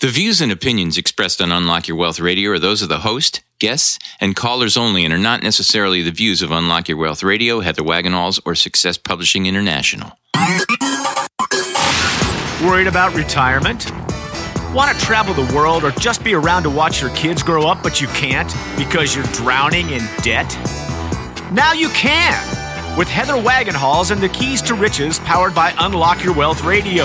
The views and opinions expressed on Unlock Your Wealth Radio are those of the host, guests, and callers only and are not necessarily the views of Unlock Your Wealth Radio, Heather Wagenhals, or Success Publishing International. Worried about retirement? Want to travel the world or just be around to watch your kids grow up, but you can't because you're drowning in debt? Now you can! With Heather Wagenhals and the Keys to Riches powered by Unlock Your Wealth Radio.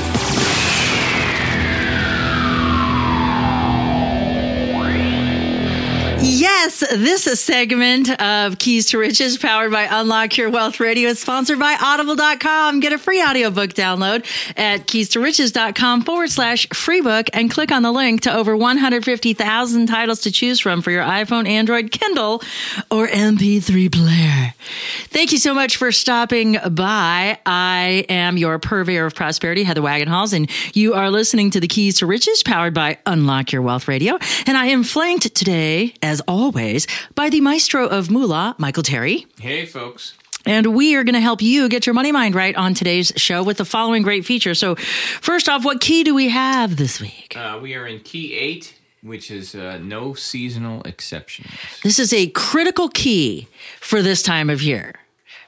Yes, this is segment of Keys to Riches powered by Unlock Your Wealth Radio is sponsored by Audible.com. Get a free audiobook download at keys to riches.com forward slash free book and click on the link to over 150,000 titles to choose from for your iPhone, Android, Kindle, or MP3 player. Thank you so much for stopping by. I am your purveyor of prosperity, Heather Wagenhals, and you are listening to the Keys to Riches powered by Unlock Your Wealth Radio. And I am flanked today, as always, by the maestro of moolah, Michael Terry. Hey, folks. And we are going to help you get your money mind right on today's show with the following great features. So, first off, what key do we have this week? Uh, we are in key eight, which is uh, no seasonal exceptions. This is a critical key for this time of year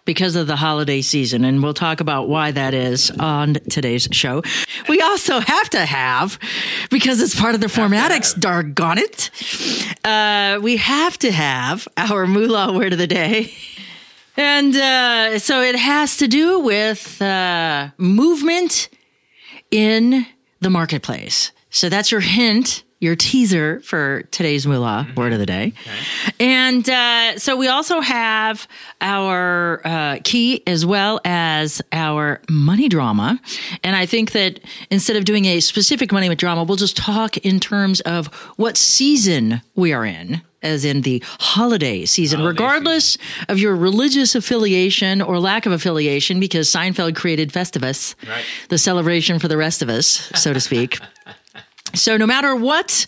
because of the holiday season. And we'll talk about why that is on today's show. We also have to have, because it's part of the formatics, doggone it, uh, we have to have our moolah word of the day. And uh, so it has to do with uh, movement in the marketplace. So that's your hint, your teaser for today's moolah word of the day. And uh, so we also have our uh, key as well as our money drama. And I think that instead of doing a specific money drama, we'll just talk in terms of what season we are in. As in the holiday season, Holiday regardless of your religious affiliation or lack of affiliation, because Seinfeld created Festivus, Right. the celebration for the rest of us, so to speak. So, no matter what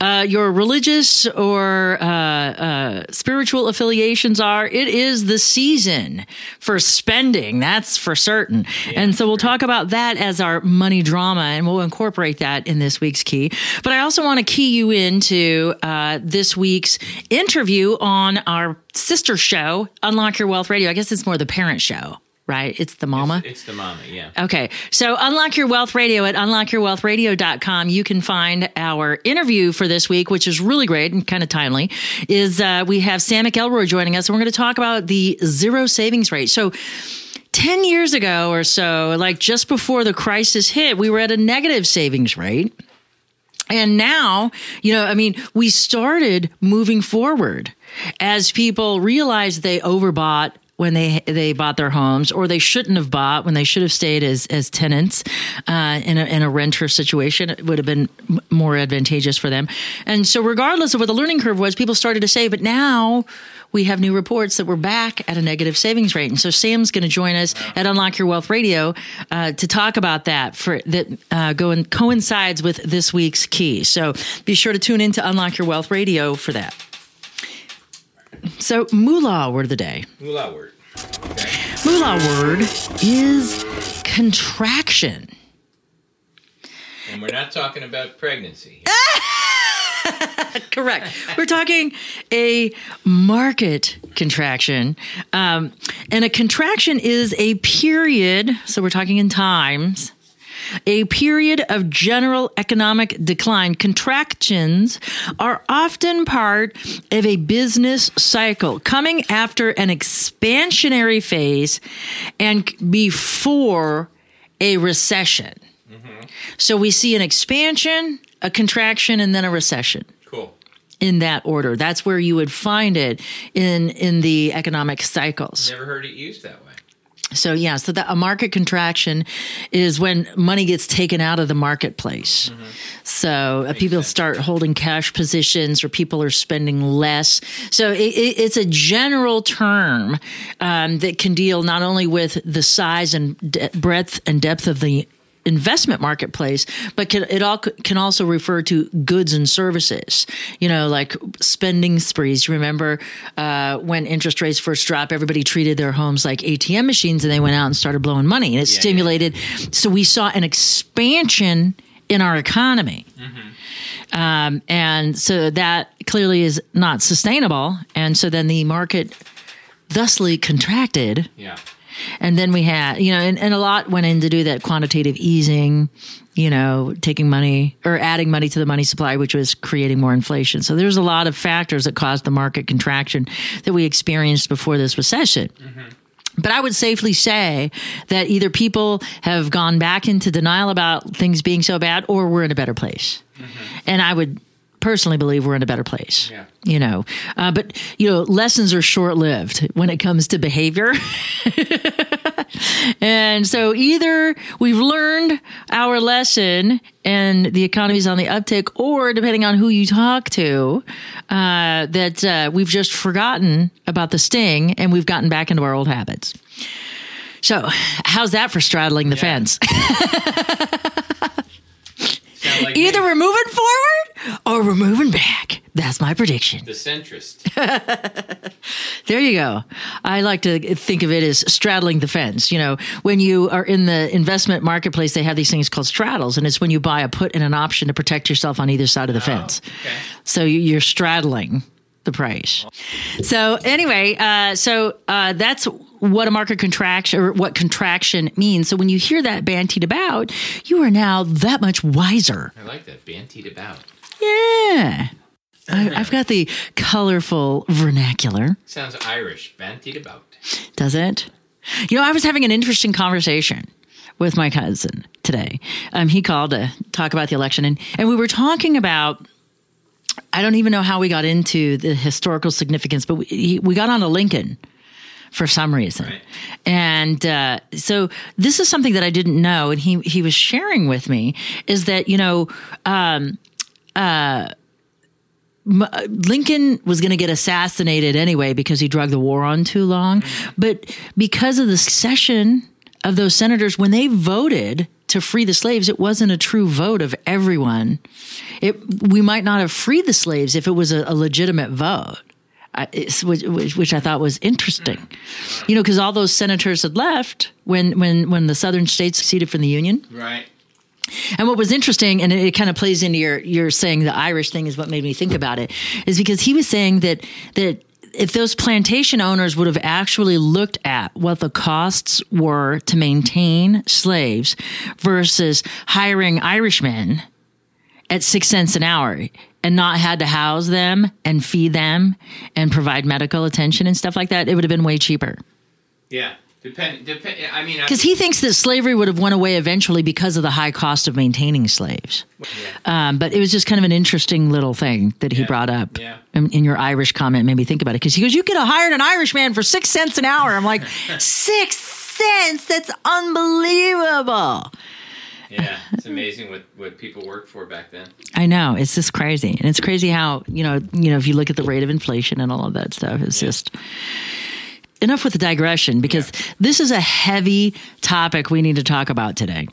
uh, your religious or uh, uh, spiritual affiliations are, it is the season for spending. That's for certain. and so, we'll talk about that as our money drama, and we'll incorporate that in this week's key. But I also want to key you into uh, this week's interview on our sister show, Unlock Your Wealth Radio. I guess it's more the parent show, right? It's the mama. It's the mama, yeah. Okay. So unlock your wealth radio at unlockyourwealthradio.com. You can find our interview for this week, which is really great and kind of timely, is uh, we have Sam McElroy joining us and we're going to talk about the zero savings rate. So 10 years ago or so, like just before the crisis hit, we were at a negative savings rate. And now, you know, I mean, we started moving forward as people realized they overbought when they they bought their homes, or they shouldn't have bought when they should have stayed as as tenants uh, in a in a renter situation. It would have been more advantageous for them. And so, regardless of what the learning curve was, people started to save. But now we have new reports that we're back at a negative savings rate. And so Sam's going to join us at Unlock Your Wealth Radio uh, to talk about that for that uh, go and coincides with this week's key. So be sure to tune in to Unlock Your Wealth Radio for that. So moolah word of the day. Moolah word. Moolah word is contraction. And we're not talking about pregnancy. Correct. We're talking a market contraction. Um, and a contraction is a period, so we're talking in times, a period of general economic decline. Contractions are often part of a business cycle coming after an expansionary phase and before a recession. Mm-hmm. So we see an expansion, a contraction, and then a recession Cool. in that order. That's where you would find it in in the economic cycles. Never heard it used that way. So yeah, so that a market contraction is when money gets taken out of the marketplace. So uh, people start holding cash positions, or people are spending less. So it, it, it's a general term um, that can deal not only with the size and de- breadth and depth of the investment marketplace, but can, it all can also refer to goods and services. You know, like spending sprees. Remember uh, when interest rates first dropped, everybody treated their homes like ATM machines, and they went out and started blowing money, and it stimulated. So we saw an expansion in our economy. Um, and so that clearly is not sustainable. And so then the market thusly contracted. Yeah. And then we had, you know, and, and a lot went in to do that quantitative easing, you know, taking money or adding money to the money supply, which was creating more inflation. So there's a lot of factors that caused the market contraction that we experienced before this recession. Mm-hmm. But I would safely say that either people have gone back into denial about things being so bad or we're in a better place. Mm-hmm. And I would personally believe we're in a better place. Yeah. You know, uh, but, you know, lessons are short lived when it comes to behavior. and so either we've learned our lesson and the economy's on the uptick, or depending on who you talk to, uh, that uh, we've just forgotten about the sting and we've gotten back into our old habits. So, how's that for straddling the fence? Like Either me. we're moving forward or we're moving back. That's my prediction. the centrist. There you go. I like to think of it as straddling the fence. You know, when you are in the investment marketplace, they have these things called straddles, and it's when you buy a put and an option to protect yourself on either side of the oh, fence. okay. So you're straddling the price. So anyway, uh, so uh, that's what a market contraction or what contraction means. So when you hear that bantied about, you are now that much wiser. I like that. Bantied about. Yeah. I, I've got the colorful vernacular. Sounds Irish. Bantied about. Does it? You know, I was having an interesting conversation with my cousin today. Um, he called to talk about the election, and, and we were talking about. I don't even know how we got into the historical significance, but we, we got on to Lincoln for some reason. Right. And uh, so this is something that I didn't know, and he he was sharing with me is that you know. Um, M- Lincoln was going to get assassinated anyway because he drug the war on too long. But because of the succession of those senators, when they voted to free the slaves, it wasn't a true vote of everyone. It, we might not have freed the slaves if it was a, a legitimate vote. I, which, which, I thought was interesting, you know, because all those senators had left when when when the southern states seceded from the union. Right. And what was interesting, and it, it kind of plays into your your saying the Irish thing is what made me think about it, is because he was saying that that if those plantation owners would have actually looked at what the costs were to maintain slaves versus hiring Irishmen at six cents an hour and not had to house them and feed them and provide medical attention and stuff like that, it would have been way cheaper. Yeah. Depend. Depend. I mean, Because he thinks that slavery would have went away eventually because of the high cost of maintaining slaves. Um, but it was just kind of an interesting little thing that he Yeah. brought up. Yeah. In, in your Irish comment, made me think about it because he goes, "You could have hired an Irish man for six cents an hour." I'm like, six cents? That's unbelievable. yeah, it's amazing what what people worked for back then. I know it's just crazy, and it's crazy how you know you know if you look at the rate of inflation and all of that stuff, it's just enough with the digression because this is a heavy topic we need to talk about today.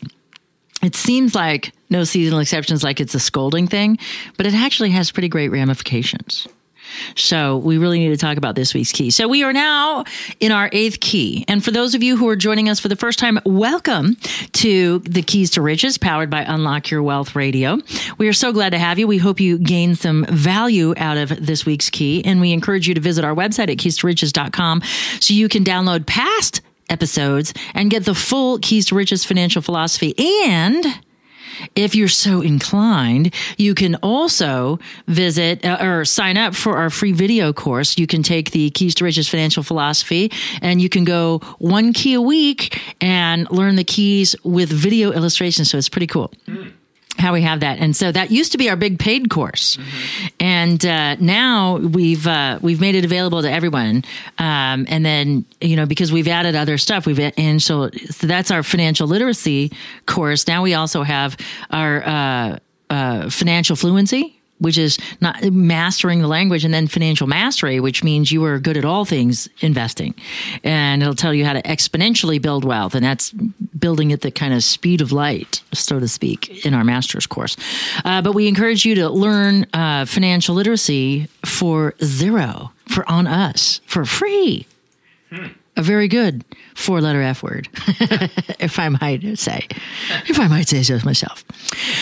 It seems like no seasonal exceptions, like it's a scolding thing, but it actually has pretty great ramifications. So we really need to talk about this week's key. So we are now in our eighth key. And for those of you who are joining us for the first time, welcome to the Keys to Riches powered by Unlock Your Wealth Radio. We are so glad to have you. We hope you gain some value out of this week's key. And we encourage you to visit our website at keystoriches.com so you can download past episodes and get the full Keys to Riches financial philosophy and if you're so inclined, you can also visit uh, or sign up for our free video course. You can take the Keys to Riches Financial Philosophy and you can go one key a week and learn the keys with video illustrations. So it's pretty cool. How we have that. And so that used to be our big paid course, and uh, now we've uh, we've made it available to everyone. Um, and then you know because we've added other stuff, we've and so, so that's our financial literacy course. Now we also have our uh, uh, financial fluency. Which is not mastering the language, and then financial mastery, which means you are good at all things investing, and it'll tell you how to exponentially build wealth, and that's building at the kind of speed of light, so to speak, in our master's course. Uh, but we encourage you to learn uh, financial literacy for zero, for on us, for free. A very good four letter F word, if I might say, if I might say so myself.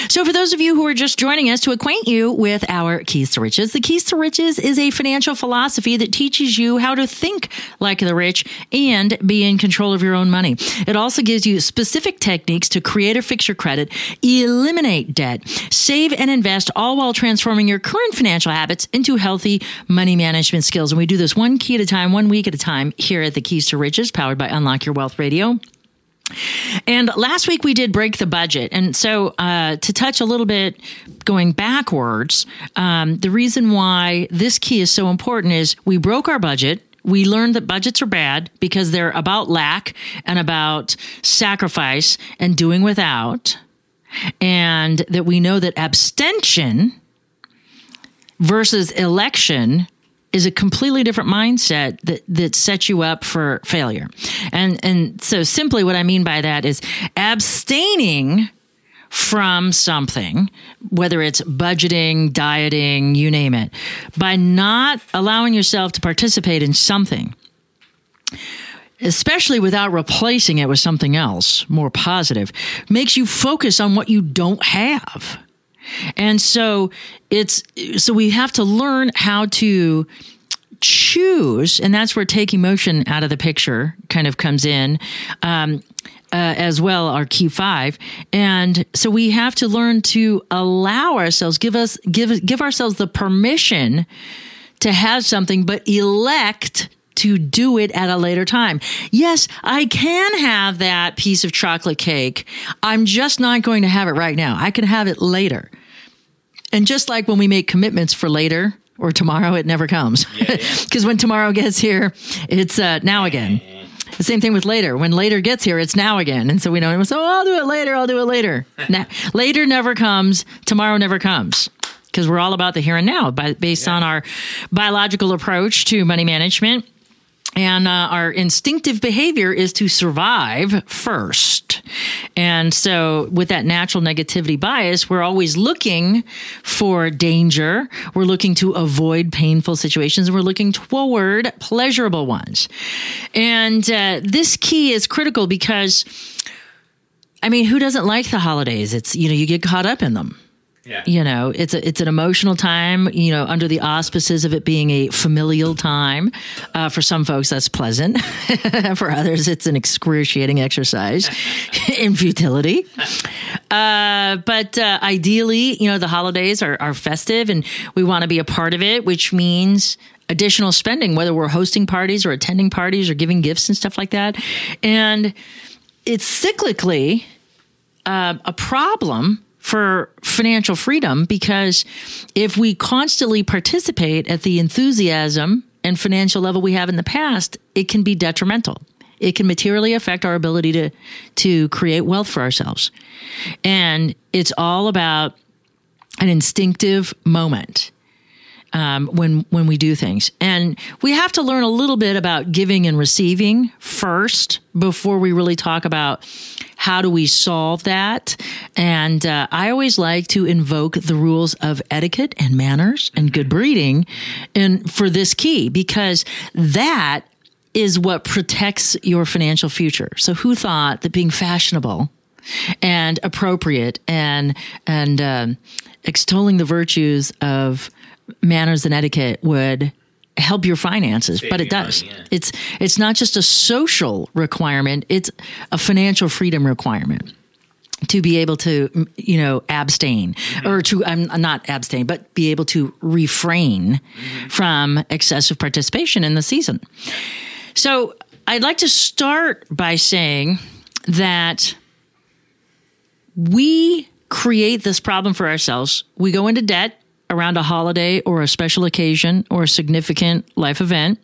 So, for those of you who are just joining us to acquaint you with our Keys to Riches, the Keys to Riches is a financial philosophy that teaches you how to think like the rich and be in control of your own money. It also gives you specific techniques to create or fix your credit, eliminate debt, save and invest, all while transforming your current financial habits into healthy money management skills. And we do this one key at a time, one week at a time here at the Keys to Riches, powered by Unlock Your Wealth Radio. And last week we did break the budget. And so, uh, to touch a little bit going backwards, um, the reason why this key is so important is we broke our budget. We learned that budgets are bad because they're about lack and about sacrifice and doing without. And that we know that abstention versus election is a completely different mindset that, that sets you up for failure. And, and so simply what I mean by that is abstaining from something, whether it's budgeting, dieting, you name it, by not allowing yourself to participate in something, especially without replacing it with something else more positive, makes you focus on what you don't have. And so it's so we have to learn how to choose, and that's where taking motion out of the picture kind of comes in. Um, uh, as well, our key five, and so we have to learn to allow ourselves, give us, give, give ourselves the permission to have something, but elect to do it at a later time. Yes, I can have that piece of chocolate cake. I'm just not going to have it right now. I can have it later. And just like when we make commitments for later or tomorrow, it never comes. Because yeah, yeah. when tomorrow gets here, it's uh, now again. The same thing with later. When later gets here, it's now again. And so we know, so I'll do it later, I'll do it later. now, later never comes, tomorrow never comes because we're all about the here and now by, based yeah. on our biological approach to money management and uh, our instinctive behavior is to survive first. And so, with that natural negativity bias, we're always looking for danger. We're looking to avoid painful situations. And we're looking toward pleasurable ones. And uh, this key is critical because, I mean, who doesn't like the holidays? It's, you know, you get caught up in them. Yeah. You know, it's a, it's an emotional time. You know, under the auspices of it being a familial time. Uh, for some folks, that's pleasant. for others, it's an excruciating exercise in futility. Uh, but uh, ideally, you know, the holidays are, are festive, and we want to be a part of it, which means additional spending, whether we're hosting parties or attending parties or giving gifts and stuff like that. And it's cyclically uh, a problem for financial freedom because if we constantly participate at the enthusiasm and financial level we have in the past, it can be detrimental. It can materially affect our ability to to create wealth for ourselves. And it's all about an instinctive moment um, when when we do things. And we have to learn a little bit about giving and receiving first before we really talk about how do we solve that. And uh, I always like to invoke the rules of etiquette and manners and good breeding, and for this key because that is what protects your financial future. So who thought that being fashionable and appropriate and and uh, extolling the virtues of manners and etiquette would help your finances Save but it does money, yeah. it's it's not just a social requirement it's a financial freedom requirement to be able to you know abstain mm-hmm. or to i'm not abstain but be able to refrain mm-hmm. from excessive participation in the season so i'd like to start by saying that we create this problem for ourselves. We go into debt around a holiday or a special occasion or a significant life event.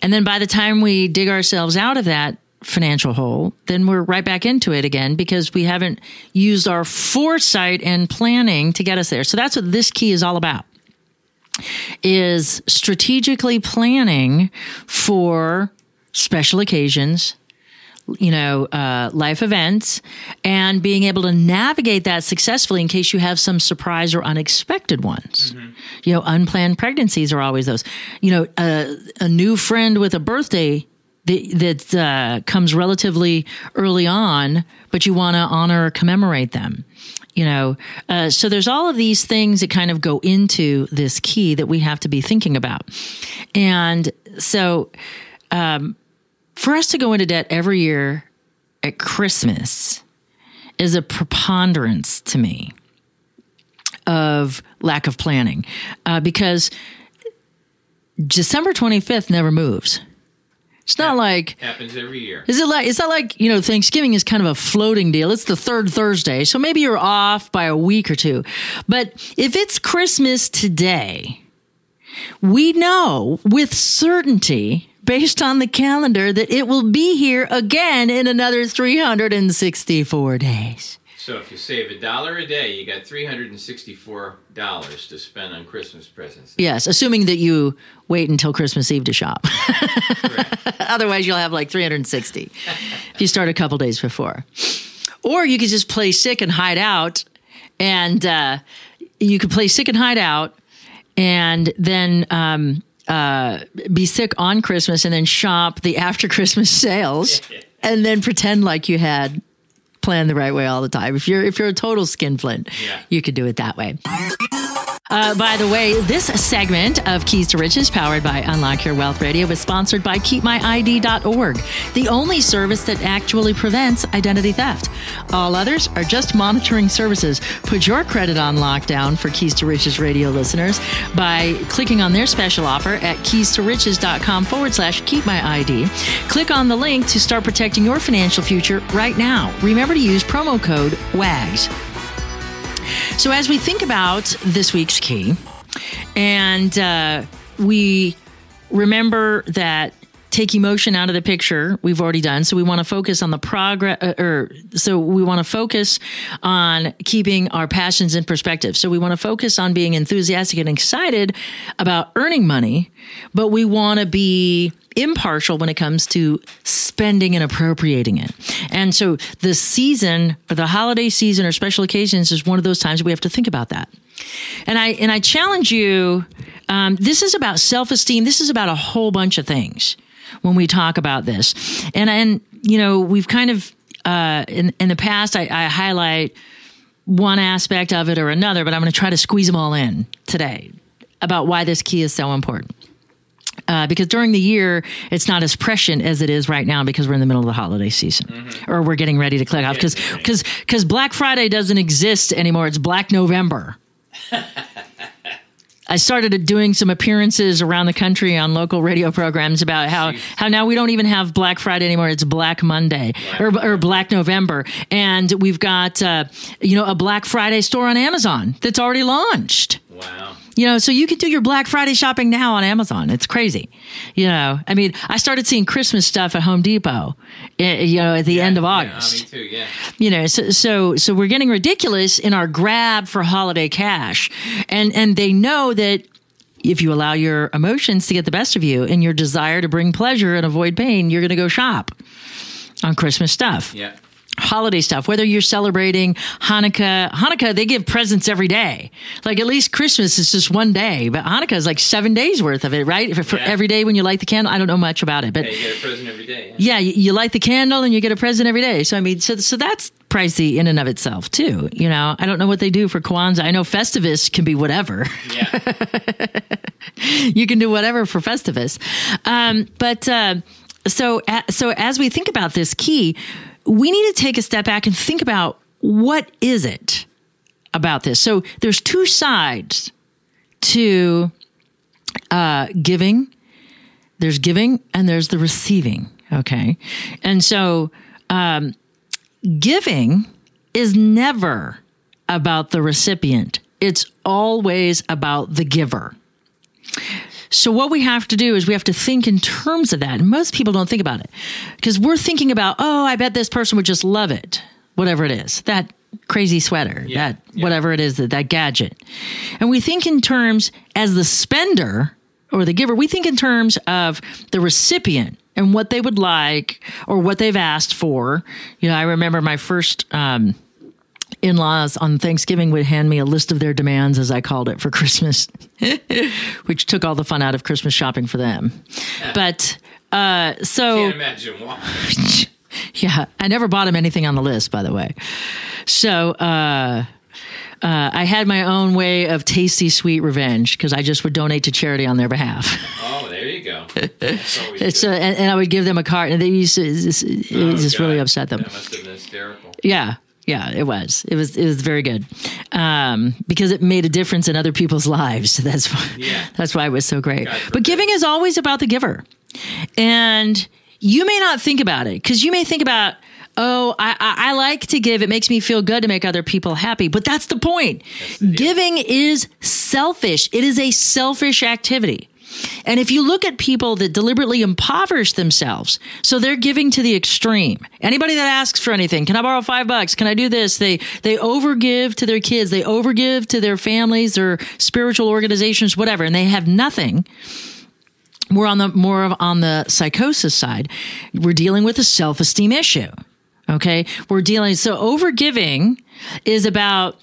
And then by the time we dig ourselves out of that financial hole, then we're right back into it again because we haven't used our foresight and planning to get us there. So that's what this key is all about. Is strategically planning for special occasions, you know, uh, life events and being able to navigate that successfully in case you have some surprise or unexpected ones. Mm-hmm. You know, unplanned pregnancies are always those. You know, uh, a new friend with a birthday that, that uh, comes relatively early on, but you want to honor or commemorate them. You know, uh, so there's all of these things that kind of go into this key that we have to be thinking about. And so, um, for us to go into debt every year at Christmas is a preponderance to me of lack of planning uh, because December 25th never moves. It's not like happens every year. Is it like it's not like you know Thanksgiving is kind of a floating deal. It's the third Thursday, so maybe you're off by a week or two. But if it's Christmas today, we know with certainty based on the calendar that it will be here again in another 364 days. So if you save a dollar a day, you got $364 to spend on Christmas presents. Yes, assuming that you wait until Christmas Eve to shop. Otherwise, you'll have like 360 if you start a couple days before. Or you could just play sick and hide out, and uh, you could play sick and hide out, and then um, uh, be sick on Christmas and then shop the after Christmas sales and then pretend like you had planned the right way all the time. If you're if you're a total skinflint, yeah. you could do it that way. Uh, by the way, this segment of Keys to Riches, powered by Unlock Your Wealth Radio, was sponsored by KeepMyID.org, the only service that actually prevents identity theft. All others are just monitoring services. Put your credit on lockdown for Keys to Riches radio listeners by clicking on their special offer at keys2riches.com forward slash KeepMyID. Click on the link to start protecting your financial future right now. Remember to use promo code WAGS. So, as we think about this week's key, and uh, we remember that take emotion out of the picture we've already done so we want to focus on the progress uh, or so we want to focus on keeping our passions in perspective so we want to focus on being enthusiastic and excited about earning money but we want to be impartial when it comes to spending and appropriating it. And so the season, or the holiday season or special occasions is one of those times we have to think about that. And I and I challenge you. Um, this is about self esteem. This is about a whole bunch of things when we talk about this. And and you know we've kind of uh, in in the past I, I highlight one aspect of it or another, but I'm going to try to squeeze them all in today about why this key is so important uh, because during the year it's not as prescient as it is right now because we're in the middle of the holiday season mm-hmm. or we're getting ready to click off because because because Black Friday doesn't exist anymore. It's Black November. I started doing some appearances around the country on local radio programs about how, how now we don't even have Black Friday anymore. It's Black Monday or, or, Black November. And we've got, uh, you know, a Black Friday store on Amazon that's already launched. Wow. You know, so you can do your Black Friday shopping now on Amazon. It's crazy. You know, I mean, I started seeing Christmas stuff at Home Depot, eh, you know, at the yeah, end of August. Yeah, me too, yeah. You know, so, so, so we're getting ridiculous in our grab for holiday cash. And, and they know that if you allow your emotions to get the best of you and your desire to bring pleasure and avoid pain, you're going to go shop on Christmas stuff. Yeah holiday stuff, whether you're celebrating Hanukkah, Hanukkah, they give presents every day. Like at least Christmas is just one day, but Hanukkah is like seven days worth of it, right? For, for yeah. every day when you light the candle. I don't know much about it, but yeah, you get a present every day. Yeah. yeah, you, you light the candle and you get a present every day. So, I mean, so, so that's pricey in and of itself too. You know, I don't know what they do for Kwanzaa. I know Festivus can be whatever. Yeah. you can do whatever for Festivus. Um, but, uh, so, so as we think about this key, we need to take a step back and think about what is it about this. So there's two sides to uh, giving. There's giving and there's the receiving. Okay, and so um, giving is never about the recipient. It's always about the giver. So what we have to do is we have to think in terms of that. And most people don't think about it because we're thinking about, oh, I bet this person would just love it, whatever it is, that crazy sweater, Yeah, that yeah. whatever it is, that, that gadget. And we think in terms as the spender or the giver, we think in terms of the recipient and what they would like or what they've asked for. You know, I remember my first um, in laws on Thanksgiving would hand me a list of their demands, as I called it, for Christmas, which took all the fun out of Christmas shopping for them. But uh, so, yeah, I never bought him anything on the list, by the way. So, uh, uh, I had my own way of tasty sweet revenge because I just would donate to charity on their behalf. Oh, there you go. It's uh, and, and I would give them a card, and they used to, it just, it Oh, just really upset them. must have been hysterical. Yeah, yeah, it was. It was. It was very good um, because it made a difference in other people's lives. That's why. Yeah. That's why it was so great. But giving is always about the giver, and you may not think about it because you may think about. Oh, I, I, I like to give. It makes me feel good to make other people happy. But that's the point. Giving is selfish. It is a selfish activity. And if you look at people that deliberately impoverish themselves, so they're giving to the extreme. Anybody that asks for anything, can I borrow five bucks? Can I do this? They they overgive to their kids, they overgive to their families, their spiritual organizations, whatever, and they have nothing. We're on the more of on the psychosis side. We're dealing with a self-esteem issue. Okay. We're dealing so overgiving is about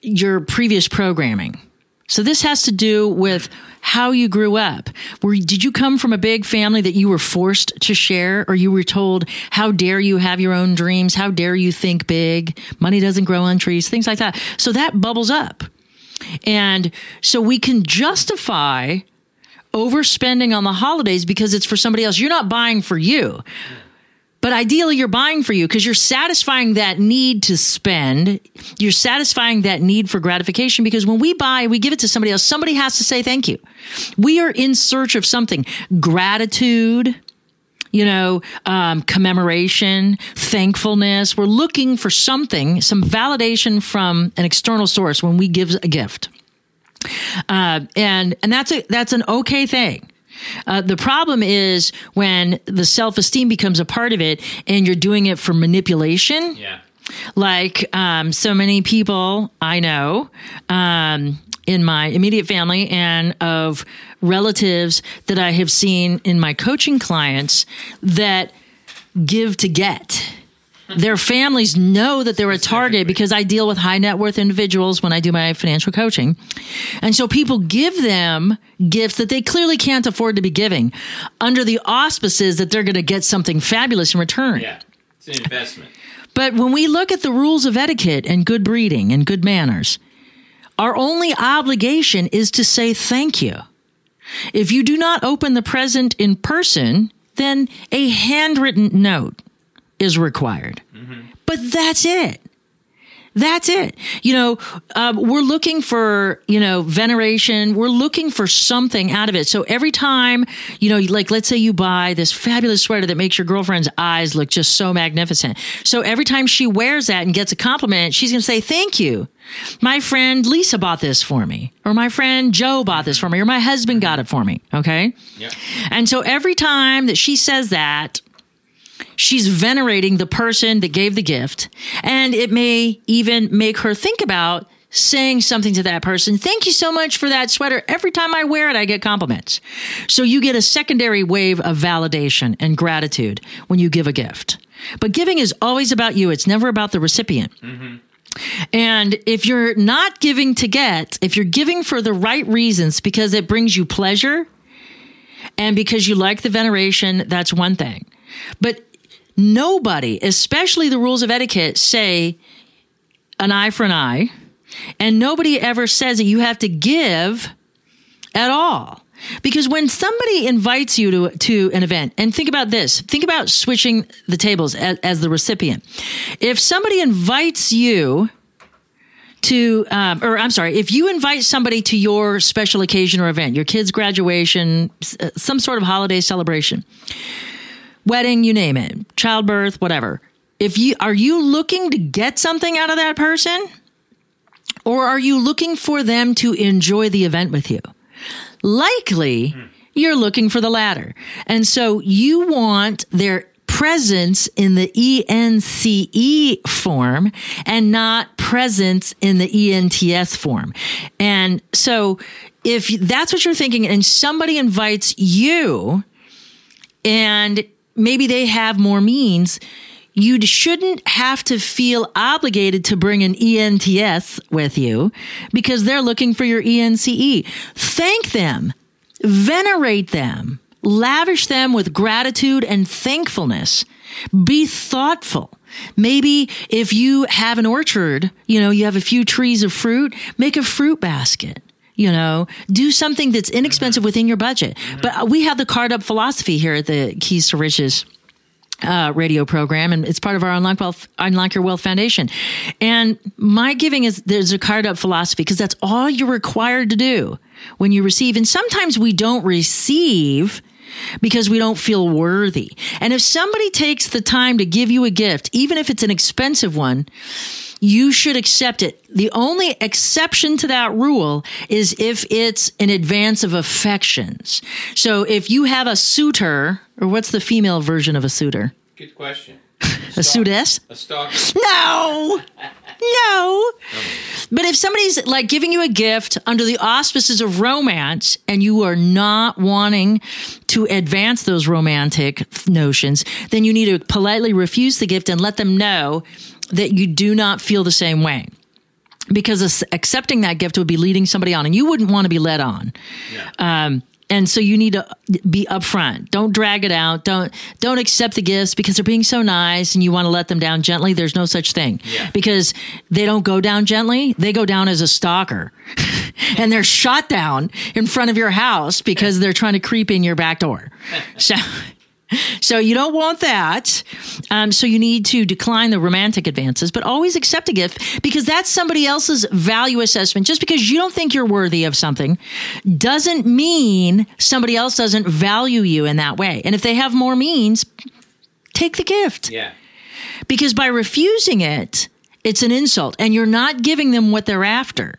your previous programming. So this has to do with how you grew up. Were, did you come from a big family that you were forced to share or you were told, how dare you have your own dreams? How dare you think big? Money doesn't grow on trees, things like that. So that bubbles up. And so we can justify overspending on the holidays because it's for somebody else. You're not buying for you. But ideally, you're buying for you because you're satisfying that need to spend. You're satisfying that need for gratification because when we buy, we give it to somebody else. Somebody has to say thank you. We are in search of something gratitude, you know, um, commemoration, thankfulness. We're looking for something, some validation from an external source when we give a gift. Uh, and and that's a that's an okay thing. Uh, the problem is when the self esteem becomes a part of it, and you're doing it for manipulation. Yeah. Like um, so many people I know um, in my immediate family and of relatives that I have seen in my coaching clients that give to get. Their families know that they're a target because I deal with high net worth individuals when I do my financial coaching. And so people give them gifts that they clearly can't afford to be giving under the auspices that they're going to get something fabulous in return. Yeah. It's an investment. But when we look at the rules of etiquette and good breeding and good manners, our only obligation is to say thank you. If you do not open the present in person, then a handwritten note is required. But that's it. That's it. You know, um, we're looking for, you know, veneration. We're looking for something out of it. So every time, you know, like let's say you buy this fabulous sweater that makes your girlfriend's eyes look just so magnificent. So every time she wears that and gets a compliment, she's going to say, thank you. My friend Lisa bought this for me, or my friend Joe bought this for me, or my husband got it for me. Okay. Yeah. And so every time that she says that, she's venerating the person that gave the gift. And it may even make her think about saying something to that person. Thank you so much for that sweater. Every time I wear it, I get compliments. So you get a secondary wave of validation and gratitude when you give a gift. But giving is always about you. It's never about the recipient. And if you're not giving to get, if you're giving for the right reasons because it brings you pleasure and because you like the veneration, that's one thing. But nobody, especially the rules of etiquette, say an eye for an eye. And nobody ever says that you have to give at all. Because when somebody invites you to, to an event, and think about this, think about switching the tables as, as the recipient. If somebody invites you to, um, or I'm sorry, if you invite somebody to your special occasion or event, your kid's graduation, uh, some sort of holiday celebration, wedding, you name it, childbirth, whatever. If you are you looking to get something out of that person? Or are you looking for them to enjoy the event with you? Likely, hmm. you're looking for the latter. And so you want their presence in the ENCE form and not presence in the ENTS form. And so if that's what you're thinking and somebody invites you and maybe they have more means, you shouldn't have to feel obligated to bring an ENTS with you because they're looking for your ENCE. Thank them, venerate them, lavish them with gratitude and thankfulness. Be thoughtful. Maybe if you have an orchard, you know, you have a few trees of fruit, make a fruit basket you know do something that's inexpensive within your budget but we have the card up philosophy here at the keys to riches uh, radio program, and it's part of our Unlock Wealth, Unlock Your Wealth Foundation. And my giving is there's a card up philosophy because that's all you're required to do when you receive. And sometimes we don't receive because we don't feel worthy. And if somebody takes the time to give you a gift, even if it's an expensive one, you should accept it. The only exception to that rule is if it's in advance of affections. So if you have a suitor, or what's the female version of a suitor? Good question. A suitess? A stalker. No, no. But if somebody's like giving you a gift under the auspices of romance and you are not wanting to advance those romantic notions, then you need to politely refuse the gift and let them know that you do not feel the same way. Because accepting that gift would be leading somebody on, and you wouldn't want to be led on. Yeah. Um, and so you need to be upfront. Don't drag it out. Don't don't accept the gifts because they're being so nice and you want to let them down gently. There's no such thing Yeah. because they don't go down gently. They go down as a stalker, and they're shot down in front of your house because they're trying to creep in your back door. So. So you don't want that. Um, so you need to decline the romantic advances, but always accept a gift because that's somebody else's value assessment. Just because you don't think you're worthy of something doesn't mean somebody else doesn't value you in that way. And if they have more means, take the gift Yeah. because by refusing it, it's an insult and you're not giving them what they're after.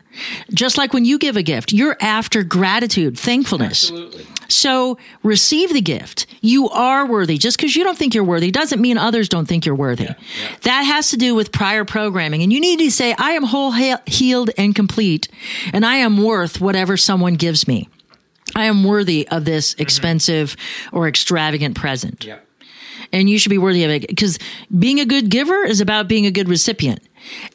Just like when you give a gift, you're after gratitude, thankfulness. Absolutely. So receive the gift. You are worthy. Just because you don't think you're worthy doesn't mean others don't think you're worthy. yeah. That has to do with prior programming. And you need to say, I am whole, he- healed, and complete, and I am worth whatever someone gives me. I am worthy of this mm-hmm. expensive or extravagant present Yeah. and you should be worthy of it because being a good giver is about being a good recipient.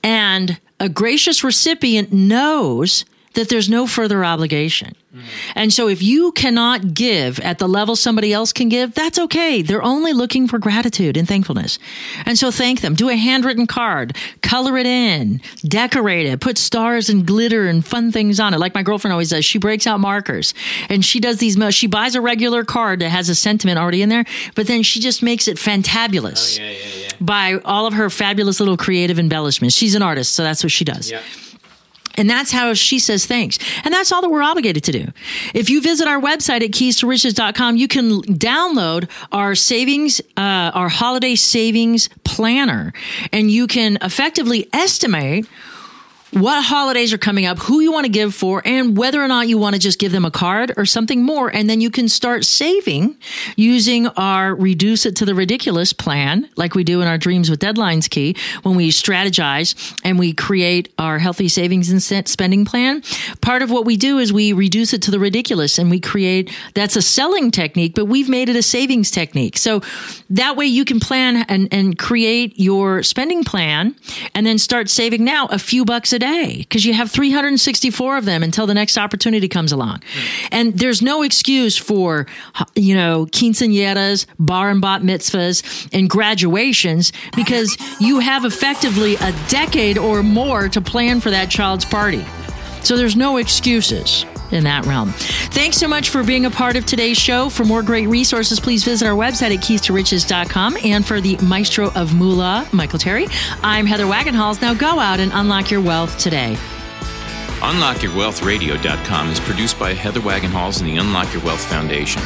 And a gracious recipient knows that there's no further obligation. Mm-hmm. And so if you cannot give at the level somebody else can give, that's okay. They're only looking for gratitude and thankfulness. And so thank them. Do a handwritten card, color it in, decorate it, put stars and glitter and fun things on it. Like my girlfriend always does. She breaks out markers and she does these, she buys a regular card that has a sentiment already in there, but then she just makes it fantabulous oh, Yeah, yeah, yeah. by all of her fabulous little creative embellishments. She's an artist, so that's what she does. And that's how she says thanks. And that's all that we're obligated to do. If you visit our website at keys to riches.com, you can download our savings, uh, our holiday savings planner, and you can effectively estimate what holidays are coming up, who you want to give for, and whether or not you want to just give them a card or something more. And then you can start saving using our reduce it to the ridiculous plan, like we do in our dreams with deadlines key when we strategize and we create our healthy savings and spending plan. Part of what we do is we reduce it to the ridiculous and we create that's a selling technique, but we've made it a savings technique. So that way you can plan and, and create your spending plan and then start saving now a few bucks a because you have 364 of them until the next opportunity comes along. And there's no excuse for, you know, quinceañeras, bar and bat mitzvahs, and graduations because you have effectively a decade or more to plan for that child's party. So there's no excuses in that realm. Thanks so much for being a part of today's show. For more great resources, please visit our website at keys2riches.com. And for the maestro of moolah, Michael Terry, I'm Heather Wagenhals. Now go out and unlock your wealth today. UnlockYourWealthRadio.com is produced by Heather Wagenhals and the Unlock Your Wealth Foundation.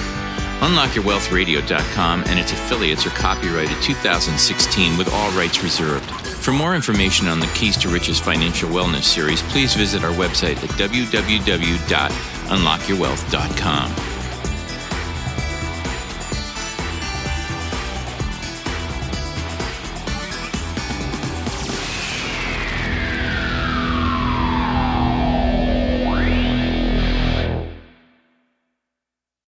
UnlockYourWealthRadio.com and its affiliates are copyrighted 2016 with all rights reserved. For more information on the Keys to Riches Financial Wellness series, please visit our website at www.unlockyourwealth.com.